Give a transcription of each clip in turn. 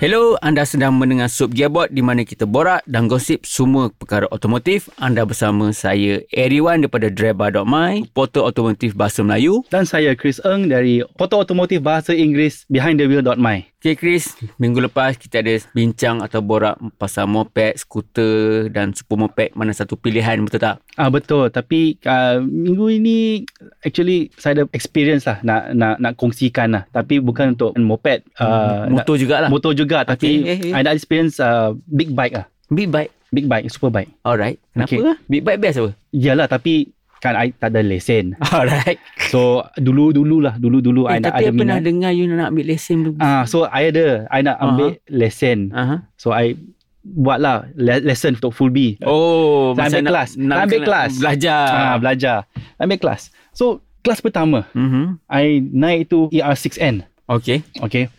Hello, anda sedang mendengar Sub Gearbox di mana kita borak dan gosip semua perkara otomotif. Anda bersama saya, Eriwan daripada Dreba.my, portal otomotif bahasa Melayu. Dan saya Chris Eng dari Portal Otomotif Bahasa Inggeris BehindTheWheel.my. Okay Chris, minggu lepas kita ada bincang atau borak pasal moped, skuter dan super moped. Mana satu pilihan, betul tak? Ah betul, tapi uh, minggu ini actually saya ada experience lah nak nak nak kongsikan lah. Tapi bukan untuk moped, uh, Motor jugalah. nak, motor juga tapi Okay, eh, eh. I ada experience uh, big bike lah. Big bike. Big bike, super bike. Alright. Kenapa? Okay. Big bike best apa? Yalah tapi kan I tak ada lesen. Alright. So dulu-dulu lah, dulu-dulu Eh, I nak tapi ada I pernah minat. dengar you nak ambil lesen. Ah, so I ada, I nak ambil lesen. Aha. So I buatlah le- lesson untuk full B. Oh, Saya masa ambil nak- kelas. Nak, Saya ambil kelas. Belajar. Ah, belajar. Ambil kelas. So kelas pertama, Mhm. I naik tu ER6N. Okay. Okay.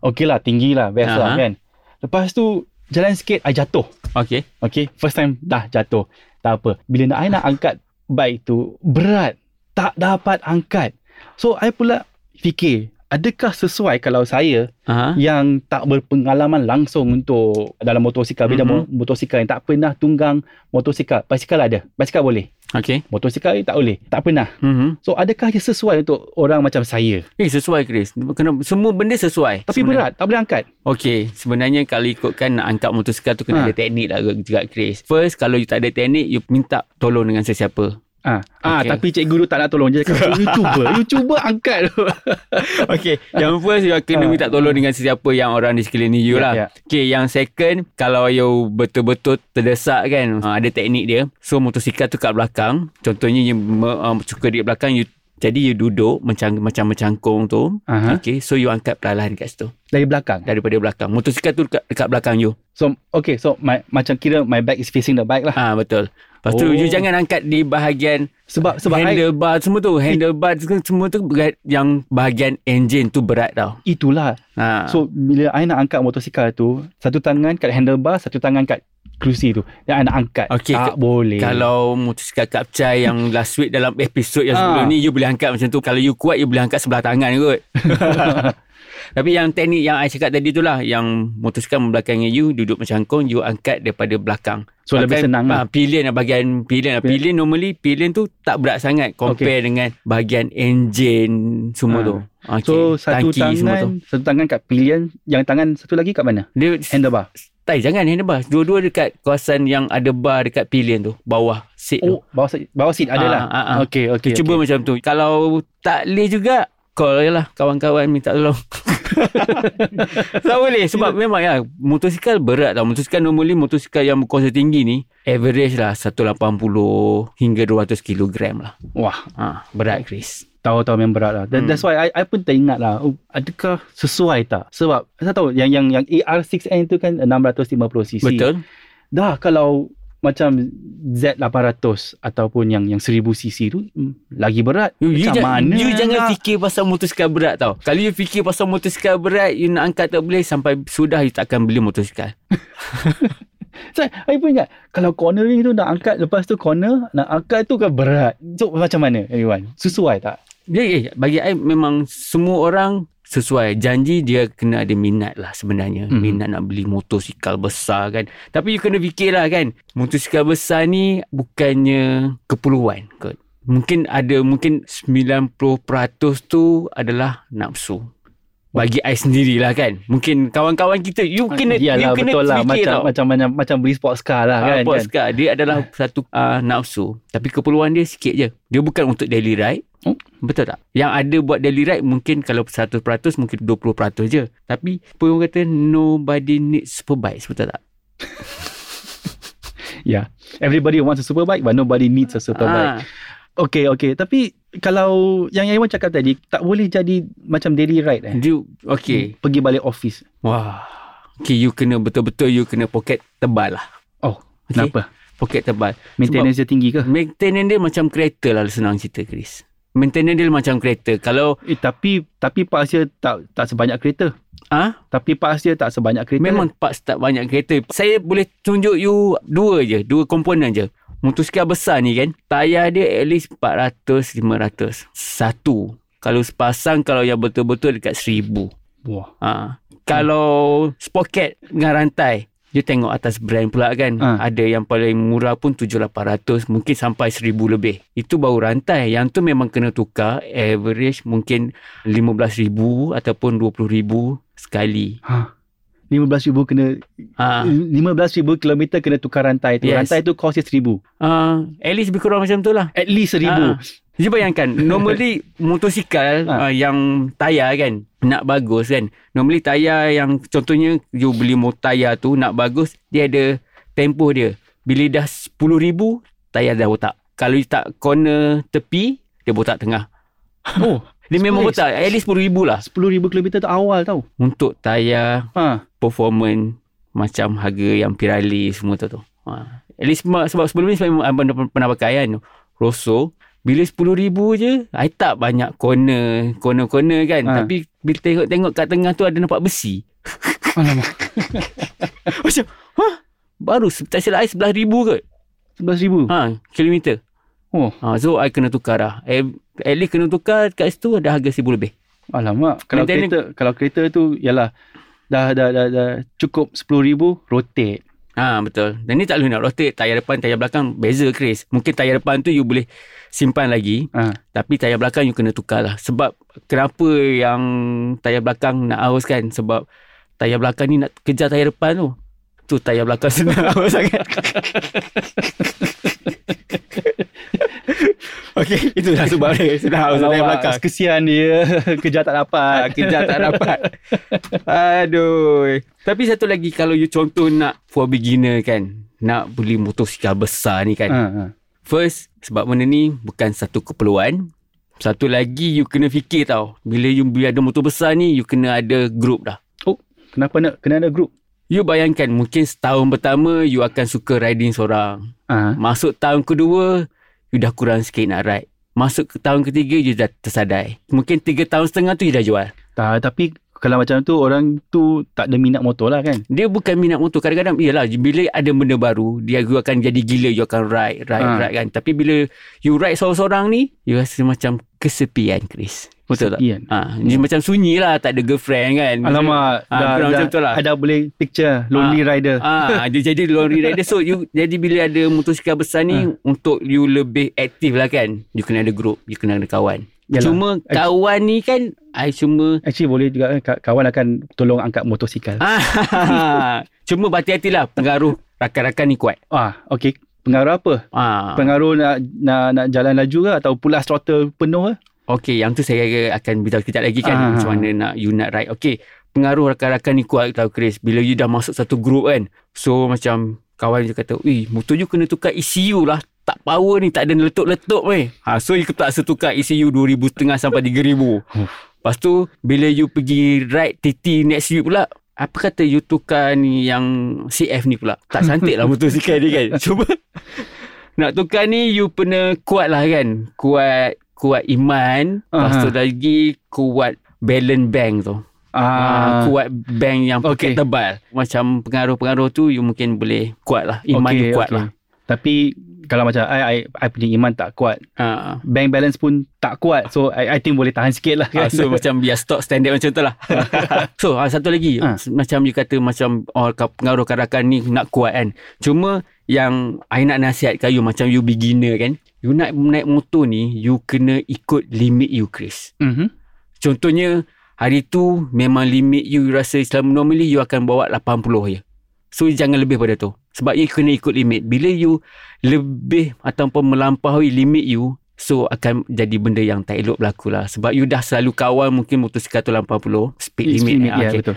Okay lah, tinggi lah. Best Aha. lah kan. Lepas tu, jalan sikit, I jatuh. Okay. Okay. First time dah jatuh. Tak apa. Bila nak, I nak angkat bike tu, berat. Tak dapat angkat. So, I pula fikir, adakah sesuai kalau saya Aha. yang tak berpengalaman langsung untuk dalam motosikal, bidang Mhm. motosikal yang tak pernah tunggang motosikal. Basikal ada. Basikal boleh. Okay. Motosikal tak boleh. Tak pernah. Mhm. So, adakah ia sesuai untuk orang macam saya? Eh sesuai Chris. Kena semua benda sesuai. Tapi sebenarnya. berat. Tak boleh angkat. Okey, sebenarnya kalau ikutkan nak angkat motosikal tu kena Ha. ada teknik lah juga Chris. First kalau you tak ada teknik, you minta tolong dengan sesiapa. Ah, ah Okay. tapi cikgu tu tak nak tolong. Dia cakap, you cuba. You cuba angkat. Okey, yang first you kena Ha. minta tolong dengan sesiapa yang orang di sekeliling you Ya, lah. ya. Okey, yang second kalau you betul-betul terdesak kan, ha, ada teknik dia. So motosikal tu kat belakang, contohnya you um, suka di belakang you jadi you duduk macam macam mencangkung tu. Aha. Okey, so you angkat perlahan kat situ Dari belakang. daripada belakang. Motosikal tu dekat, dekat belakang you. So, okay. So, my, macam kira my back is facing the bike lah. Ah betul. Lepas tu Oh. you jangan angkat di bahagian Sebab, sebab I, handlebar semua tu. Handlebar tu semua tu berat, yang bahagian enjin tu berat tau. itulah. Ha. So, bila I nak angkat motosikal tu, satu tangan kat handlebar, satu tangan kat kerusi tu. Dan I nak angkat. Okey, tak ke- boleh. kalau motosikal kapcai yang last week dalam episod yang Ah. sebelum ni you boleh angkat macam tu. Kalau you kuat you boleh angkat sebelah tangan kot. Tapi yang teknik yang I cakap tadi tu lah yang motosikal membelakangi you duduk mencangkung you angkat daripada belakang. So, lebih senang lah. Ah, Pilihan lah bahagian pilihan lah. Pilihan. Pilihan normally pilihan tu tak berat sangat compare dengan bahagian enjin semua Ah. tu. Okay. So, satu Tangki semua tu. tangan, satu tangan kat pilihan, yang tangan satu lagi kat mana? Dia Handlebar. Tak jangan handlebar. Dua-dua dekat kawasan yang ada bar dekat pilihan tu, bawah seat tu. Oh, bawah, seat- bawah seat ada lah. Ah, ah, ah. Okay, okay. Cuba okay. macam tu. Kalau tak boleh juga, call je lah kawan-kawan minta tolong. tak boleh sebab memang ya motosikal berat tau. Motosikal normally motosikal yang berkuasa tinggi ni average lah 180 hingga 200 kilogram lah. Wah, Ha, berat Chris. Tahu-tahu memang berat lah. That, Hmm. That's why I, I pun teringat lah. Oh, adakah sesuai tak? Sebab saya tahu yang yang yang AR6N tu kan 650cc. Betul? Dah kalau macam Z800 ataupun yang yang 1000cc tu hmm, lagi berat. You, you, macam ja- mana? you jangan nak- fikir pasal motosikal berat tau. Kalau you fikir pasal motosikal berat, you nak angkat tak boleh sampai sudah you takkan beli motosikal. Saya, saya pun ingat kalau cornering tu nak angkat lepas tu corner nak angkat tu kan berat. So macam mana everyone? Sesuai tak? Ya, ya, bagi I memang semua orang sesuai. Janji dia kena ada minat lah sebenarnya. Mhm. minat nak beli motosikal besar kan. Tapi you kena fikir lah kan. Motosikal besar ni bukannya keperluan kot. Mungkin ada mungkin 90% tu adalah nafsu bagi I sendirilah kan. Mungkin kawan-kawan kita you kena you Yalah, kena betul lah. macam, tau. macam macam macam beli sports car lah Ah, kan. sports kan? car. Dia adalah satu uh, nafsu. Tapi keperluan dia sikit je. Dia bukan untuk daily ride. Oh. betul tak? Yang ada buat daily ride mungkin kalau 100% mungkin 20% je. Tapi pun kata nobody needs superbike. Betul tak? Yeah. Everybody wants a superbike but nobody needs a superbike. Ah, Okay, okay. Tapi kalau yang Iwan cakap tadi, tak boleh jadi macam daily ride eh? dia okay Pergi balik office. wah okay you kena betul-betul you kena poket tebal lah Oh, Okay. kenapa? poket tebal Maintenance dia tinggi ke? maintenance dia macam kereta lah senang cerita Chris Maintenance dia macam kereta. Kalau Eh, tapi tapi parts dia tak tak sebanyak kereta. ah Tapi parts dia tak sebanyak kereta. Memang parts tak banyak kereta. Saya boleh tunjuk you dua je, dua komponen je. Motosikal besar ni kan, tayar dia at least 400 500. Satu. Kalau sepasang kalau yang betul-betul dekat 1000. Wah. Ha. Kalau sprocket dengan rantai, you tengok atas brand pula kan. Ha. Ada yang paling murah pun 7800, mungkin sampai 1000 lebih. Itu baru rantai. Yang tu memang kena tukar average mungkin 15000 ataupun 20000 sekali. Ha. 15,000 kena Ha. 15,000 kilometer kena tukar rantai tu. Yes. Rantai tu cost dia 1,000. Uh, at least lebih kurang macam tu lah. At least 1,000. Ah. You bayangkan Normally Motosikal Ha. uh, Yang tayar kan Nak bagus kan Normally tayar yang Contohnya You beli motor tayar tu Nak bagus Dia ada Tempoh dia Bila dah RM10,000 Tayar dah botak Kalau you tak corner tepi Dia botak tengah Oh, Dia memang botak At least RM10,000 lah 10,000 kilometer tu awal tau. Untuk tayar Ha. Performance Macam harga yang Pirelli Semua tu tu ha. At least sebab, sebab sebelum ni Saya pernah, pernah pakai kan Rosso bila RM10,000 je I tak banyak corner Corner-corner kan Ha. Tapi Bila tengok-tengok kat tengah tu Ada nampak besi Alamak. Macam Hah Baru tak silap I RM11,000 kot 11,000. ha, Kilometer Oh, ha, So I kena tukar dah At, at least kena tukar Kat situ ada harga RM1,000 lebih alamak. Kalau Maintenance- kereta kalau kereta tu yalah dah dah dah, dah cukup 10,000 rotate. Ha betul. Dan ni tak boleh nak rotate tayar depan tayar belakang beza Chris. Mungkin tayar depan tu you boleh simpan lagi Ha. tapi tayar belakang you kena tukar lah. Sebab kenapa yang tayar belakang nak haus kan? Sebab tayar belakang ni nak kejar tayar depan tu. Tu tayar belakang senang haus sangat. Okey, itulah sebab dia haus tayar Alamak, belakang. Kesian dia kejar tak dapat. Kejar tak dapat. Aduh. Tapi satu lagi kalau you contoh nak for beginner kan, nak beli motosikal besar ni kan. Ha. First, sebab benda ni bukan satu keperluan. Satu lagi you kena fikir tau. Bila you bila ada motor besar ni, you kena ada group dah. Kenapa nak kena ada group? You bayangkan mungkin setahun pertama you akan suka riding seorang. Ha. Masuk tahun kedua, you dah kurang sikit nak ride. Masuk ke tahun ketiga, you dah tersadai. Mungkin tiga tahun setengah tu you dah jual. Tak, tapi kalau macam tu orang tu tak ada minat motor lah kan. Dia bukan minat motor. Kadang-kadang, iyalah, bila ada benda baru, dia you akan jadi gila, you akan ride, ride, Ha. ride kan. Tapi bila you ride seorang-seorang ni, you rasa macam kesepian, Chris. Betul tak? Ian. Ha, dia macam sunyi lah, tak ada girlfriend kan. Alamak, Ah, dah, dah, macam tu lah. ada boleh picture lonely rider. Ah, dia jadi lorry rider. So you jadi bila ada motosikal besar ni Ha. untuk you lebih aktif lah kan. You kena ada group, you kena ada kawan. Yalah. Cuma kawan ni kan I cuma Actually boleh juga kan, ka- kawan akan tolong angkat motosikal. ah, cuma berhati-hatilah pengaruh rakan-rakan ni kuat. Ah, okey. Pengaruh apa? Ah, Pengaruh nak nak nak jalan laju ke atau pula throttle penuh ke? Okey, yang tu saya akan beritahu kejap lagi kan Ah. macam mana nak you nak ride. Okey, pengaruh rakan-rakan ni kuat tau Chris. Bila you dah masuk satu group kan. So macam kawan je kata, "Weh, motor you kena tukar ECU lah. Tak power ni, tak ada letup-letup weh." Ha, so you terpaksa tukar ECU 2500 sampai 3000. Lepas tu bila you pergi ride TT next week pula, apa kata you tukar ni yang CF ni pula? Tak cantik lah motosikal ni kan. Cuba nak tukar ni you kena kuat lah kan. Kuat kuat iman. Lepas tu lagi kuat balance bank tu. Ah, Ah, kuat bank yang okay. tebal. Macam pengaruh-pengaruh tu you mungkin boleh kuat lah. Iman okey, you kuat okey. lah. Tapi kalau macam I, I, I punya iman tak kuat. Ha. Bank balance pun tak kuat. So, I, I think boleh tahan sikit lah Ah, kan. so macam biar stock standard macam tu lah. so ah, satu lagi Ah. macam you kata macam oh, pengaruh rakan ni nak kuat kan. Cuma yang I nak nasihatkan you macam you beginner kan. You nak naik motor ni you kena ikut limit you Chris. Mhm. Contohnya hari tu memang limit you rasa selama normally you akan bawa 80 je. So jangan lebih pada tu. Sebab you kena ikut limit. Bila you lebih ataupun melampaui limit you, so akan jadi benda yang tak elok berlaku lah. Sebab you dah selalu kawal mungkin motosikal tu 80, speed Speed limit. limit, ah, ya, okay. betul.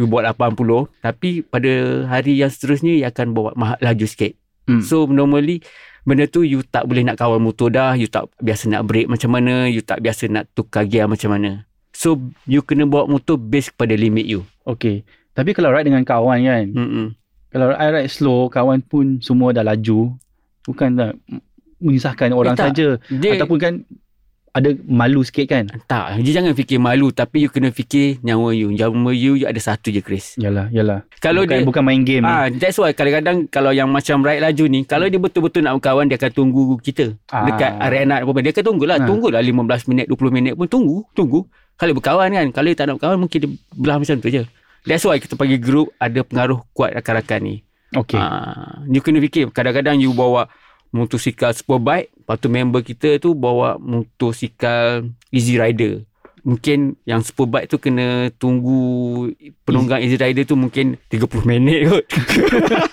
You buat 80, tapi pada hari yang seterusnya, you akan bawa mahal laju sikit. Hmm. So normally, benda tu you tak boleh nak kawal motor dah, you tak biasa nak brake macam mana, you tak biasa nak tukar gear macam mana. So, you kena bawa motor based kepada limit you. Okay. Tapi kalau ride dengan kawan kan, Mm-mm. kalau I ride slow, kawan pun semua dah laju. Bukan tak menyusahkan orang tak. saja. Ataupun kan ada malu sikit kan? Tak, you jangan fikir malu tapi you kena fikir nyawa you. Nyawa you, you ada satu je Chris. Yalah, yalah. Kalau bukan, dia bukan main game ni. Ah, that's why kadang-kadang kalau yang macam ride laju ni, kalau dia betul-betul nak berkawan dia akan tunggu kita Ah. dekat arena apa dia akan tunggulah, Ah. tunggulah 15 minit, 20 minit pun tunggu, tunggu. Kalau berkawan kan, kalau dia tak nak berkawan mungkin dia belah macam tu je. That's why kita bagi group ada pengaruh kuat rakan-rakan ni. Okay. Ah, you kena fikir kadang-kadang you bawa motosikal superbike, lepas tu member kita tu bawa motosikal easy rider. Mungkin yang superbike tu kena tunggu penunggang easy rider tu mungkin 30 minit kot.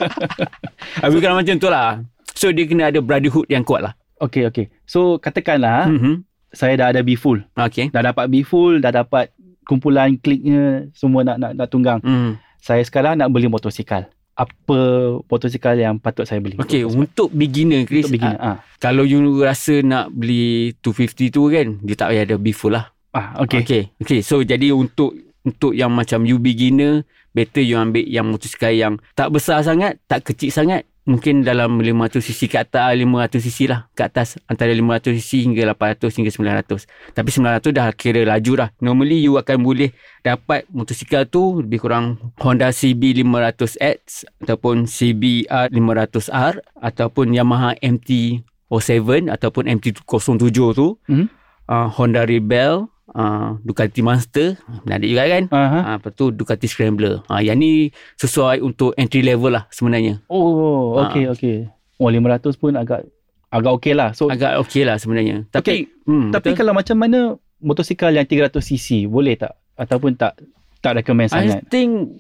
Habis kalau macam tu lah. So dia kena ada brotherhood yang kuat lah. Okay, okay. So, katakanlah Mm-hmm. saya dah ada B full. Okay. Dah dapat B full, dah dapat kumpulan kliknya, semua nak nak, nak tunggang. Mm. Saya sekarang nak beli motosikal. Apa motosikal yang patut saya beli? Okay, Motosikal. untuk beginner Chris, untuk beginner. ah, Ah, kalau you rasa nak beli 250 tu kan, dia tak payah ada B full lah. ah okay. Okay. Okay. So jadi untuk untuk yang macam you beginner, better you ambil yang motosikal yang tak besar sangat, tak kecil sangat. Mungkin dalam 500cc ke atas, 500cc lah ke atas. Antara 500cc hingga 800 hingga 900. Tapi 900 dah kira laju dah. Normally you akan boleh dapat motosikal tu lebih kurang Honda CB 500X ataupun CBR 500R ataupun Yamaha MT-07 ataupun MT-07 tu. Mhm. Uh, Honda Rebel, uh, Ducati Monster, menarik juga kan? Aha. Ha, lepas tu Ducati Scrambler. Ha, yang ni sesuai untuk entry level lah sebenarnya. Oh, okay, okay. Oh, 500 pun agak agak okay lah. So, Agak okey lah sebenarnya. Tapi, hmm, tapi betul. kalau macam mana motosikal yang 300cc, boleh tak? Ataupun tak tak recommend I sangat? think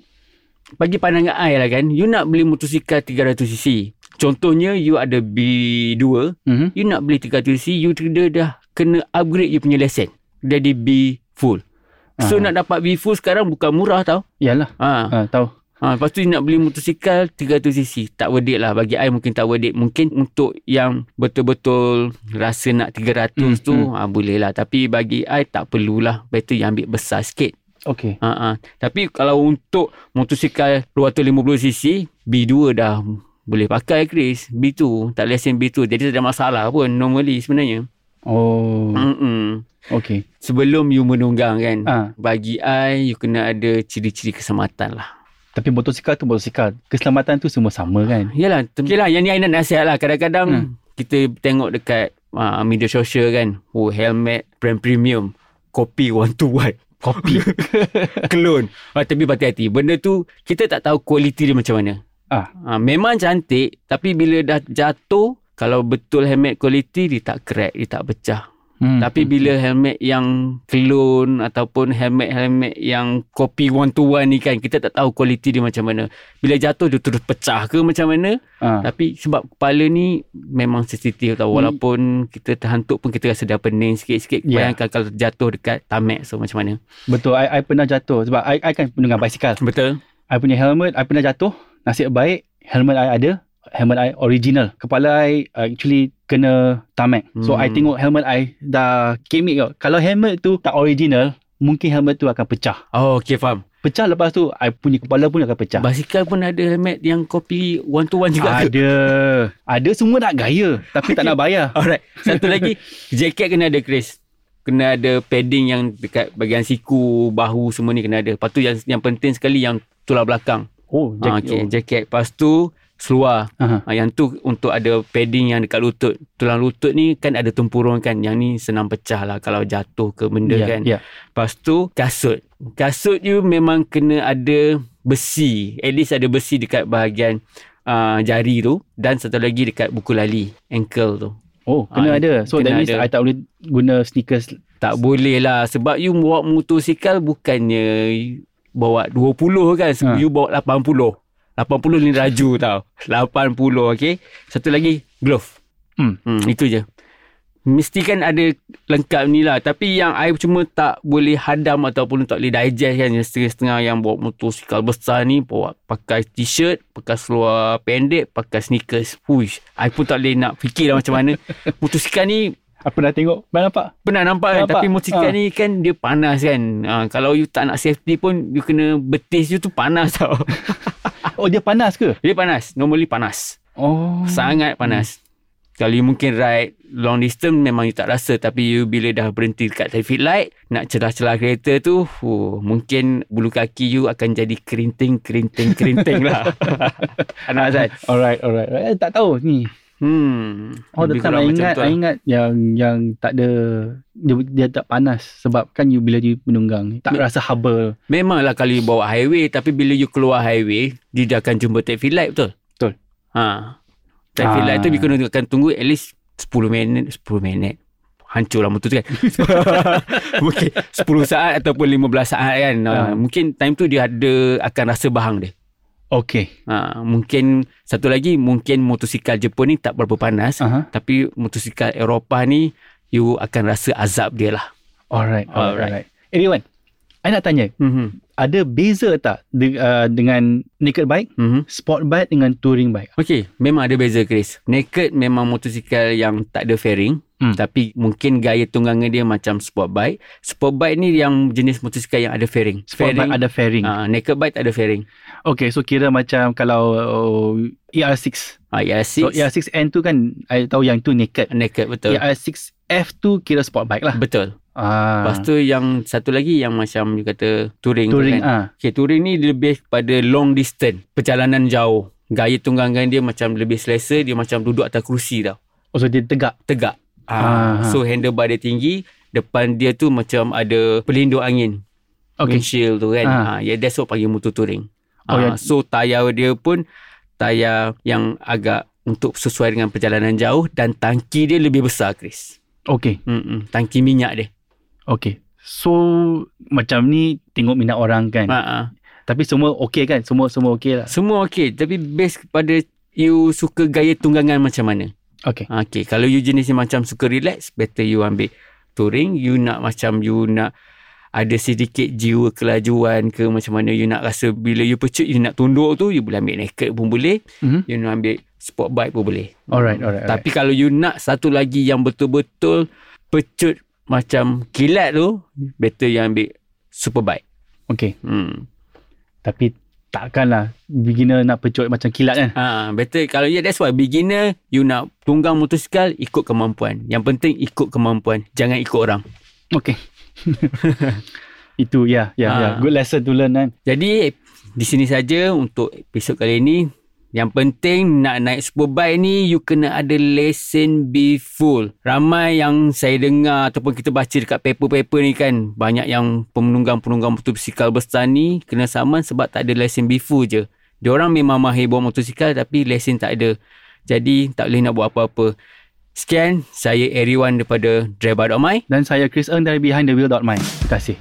bagi pandangan I lah kan, you nak beli motosikal 300cc. Contohnya you ada B2, Mhm. you nak beli 300cc, you dah, dah kena upgrade you punya lesen. Jadi B full. So Ah. nak dapat B full sekarang bukan murah tau. Yalah. Ha. Ah, tahu. Ha, lepas tu nak beli motosikal 300cc. Tak worth it lah. Bagi I mungkin tak worth it. Mungkin untuk yang betul-betul rasa nak 300 Hmm, tu, ha, boleh lah. Tapi bagi I tak perlulah. Better yang ambil besar sikit. Okay. Ha, ha. Tapi kalau untuk motosikal 250cc, B2 dah boleh pakai Chris. B2. Tak lesen B2. Jadi tak ada masalah pun normally sebenarnya. Oh, Mm-mm. okay. Sebelum you menunggang kan. Ah, Bagi I, you kena ada ciri-ciri keselamatan lah. tapi motosikal tu motosikal. Keselamatan tu semua sama kan? Yalah, okay lah. Yang ni I nak nasihat lah. Kadang-kadang Hmm. kita tengok dekat uh, media sosial kan. Oh, helmet brand premium. Kopi one to one. Kopi. Clone. Ah, tapi berhati-hati. Benda tu kita tak tahu kualiti dia macam mana. Ah. Ah, memang cantik. Tapi bila dah jatuh, kalau betul helmet kualiti, dia tak crack. Dia tak pecah. Hmm. Tapi bila helmet yang clone ataupun helmet-helmet yang kopi one to one ni kan, kita tak tahu kualiti dia macam mana. Bila jatuh dia terus pecah ke macam mana. ah. Tapi sebab kepala ni memang sensitif tau. Walaupun kita terhantuk pun kita rasa dah pening sikit-sikit. Hmm. Ya. Bayangkan kalau jatuh dekat tamek so macam mana. Betul. I, I pernah jatuh. Sebab I, I kan penunggang basikal. Betul? I punya helmet, I pernah jatuh. Nasib baik, helmet I ada. Helmet I original. Kepala I uh, actually kena tamek. So, Hmm. I tengok helmet I dah kemik tau. Kalau helmet tu tak original, mungkin helmet tu akan pecah. Oh, okay faham. Pecah lepas tu, I punya kepala pun akan pecah. Basikal pun ada helmet yang kopi one to one juga ke? Ada. Ada semua nak gaya. Tapi tak nak bayar. Alright. Satu lagi, jaket kena ada Chris. Kena ada padding yang dekat bahagian siku, bahu semua ni kena ada. Lepas tu yang, yang penting sekali yang tulang belakang. Oh, jaket. okay, jaket. Lepas tu seluar. Aha. Ha, yang tu untuk ada padding yang dekat lutut. Tulang lutut ni kan ada tempurung kan. Yang ni senang pecah lah kalau jatuh ke benda Ya, kan. ya. Lepas tu kasut. Kasut you memang kena ada besi. At least ada besi dekat bahagian uh, jari tu. Dan satu lagi dekat buku lali. Ankle tu. Oh, kena Ah, ada. So, that kena means ada. I tak boleh guna sneakers. Tak boleh lah. Sebab you bawa motosikal bukannya bawa 20 kan. Ha. You bawa 80. 80 ni laju tau. 80 okay. Satu lagi glove. Hmm. Hmm, itu je. Mesti kan ada lengkap ni lah. Tapi yang I cuma tak boleh hadam ataupun tak boleh digest kan. Yang setengah-setengah yang bawa motosikal besar ni. Bawa pakai t-shirt, pakai seluar pendek, pakai sneakers. Huish. I pun tak boleh nak fikir lah macam mana. Motosikal ni Apa dah tengok? Pernah nampak? pernah nampak kan. Nampak. Tapi motosikal Ha. ni kan dia panas kan. Ha, kalau you tak nak safety pun, you kena betis you tu panas tau. Oh, dia panas ke? dia panas. Normally panas. Oh. Sangat panas. Kalau you mungkin ride long distance memang you tak rasa tapi you bila dah berhenti dekat traffic light nak celah-celah kereta tu oh, mungkin bulu kaki you akan jadi kerinting kerinting kerinting lah. Anak Azad. Alright, alright. Eh, tak tahu ni. Hmm. Lebih kurang I macam ingat, I lah. ingat yang yang tak ada dia, dia tak panas sebab kan you bila you menunggang tak Me- rasa haba. Memanglah kalau you bawa highway tapi bila you keluar highway dia dah akan jumpa traffic light betul? Betul. Ha. Traffic Ah. light tu you kena akan tunggu at least 10 minit 10 minit. Hancur lah motor tu kan. mungkin 10 saat ataupun 15 saat kan. Ah. Ha. Mungkin time tu dia ada akan rasa bahang dia. Okay. Ha. Mungkin satu lagi mungkin motosikal Jepun ni tak berapa panas. Aha. Tapi motosikal Eropah ni you akan rasa azab dia lah. Alright, alright. Alright. alright. I nak tanya, Mhm. ada beza tak de, uh, dengan naked bike, Mhm. sport bike dengan touring bike? Okey, memang ada beza Chris. Naked memang motosikal yang tak ada fairing. Hmm. Tapi mungkin gaya tunggangan dia macam sport bike. Sport bike ni yang jenis motosikal yang ada fairing. Sport bike ada fairing. Ah, naked bike tak ada fairing. Okay, so kira macam kalau uh, ER6. Ah, ya, So six. ER6N tu kan, I tahu yang tu naked. naked betul. ER6F tu kira sport bike lah. Betul. Ah. Lepas tu yang satu lagi yang macam you kata touring, touring tu kan. ah. Okay, touring ni lebih pada long distance. Perjalanan jauh. Gaya tunggangan dia macam lebih selesa. Dia macam duduk atas kerusi tau. Oh, so dia tegak. Tegak. Ah. Ah, so handlebar dia tinggi. Depan dia tu macam ada pelindung angin. Okay. windshield tu kan. Ah. Ha. ya that's what panggil motor touring. Oh, Oh, yang- so tayar dia pun tayar yang agak untuk sesuai dengan perjalanan jauh dan tangki dia lebih besar Chris. Okay. Mm-mm, tangki minyak dia. Okay. So macam ni tengok minat orang kan. Ha. ha. Tapi semua okay kan? Semua semua okay lah. Semua okey tapi base kepada you suka gaya tunggangan macam mana. Okay. Okay. Kalau you jenis yang macam suka relax, better you ambil touring. You nak macam you nak ada sedikit jiwa kelajuan ke macam mana you nak rasa bila you pecut you nak tunduk tu you boleh ambil naked pun boleh Mhm. you nak ambil sport bike pun boleh Alright, alright. tapi kalau you nak satu lagi yang betul-betul pecut macam kilat tu better you ambil super bike Okay. hmm. Tapi takkanlah beginner nak pecut macam kilat kan? ha, better kalau yeah, that's why beginner you nak tunggang motosikal ikut kemampuan yang penting ikut kemampuan jangan ikut orang Okay. Itu ya, ya, ya. Ah. Good lesson to learn kan. Jadi di sini saja untuk episod kali ini. Yang penting nak naik superbike ni you kena ada lesen B full. Ramai yang saya dengar ataupun kita baca dekat paper-paper ni kan banyak yang penunggang-penunggang motosikal besar ni kena saman sebab tak ada lesen B full je. Diorang memang mahir bawa motosikal tapi lesen tak ada. Jadi tak boleh nak buat apa-apa. Sekian, saya Eriwan daripada Driver.my. Dan saya Chris Eng dari Behind the Wheel.my. Terima kasih.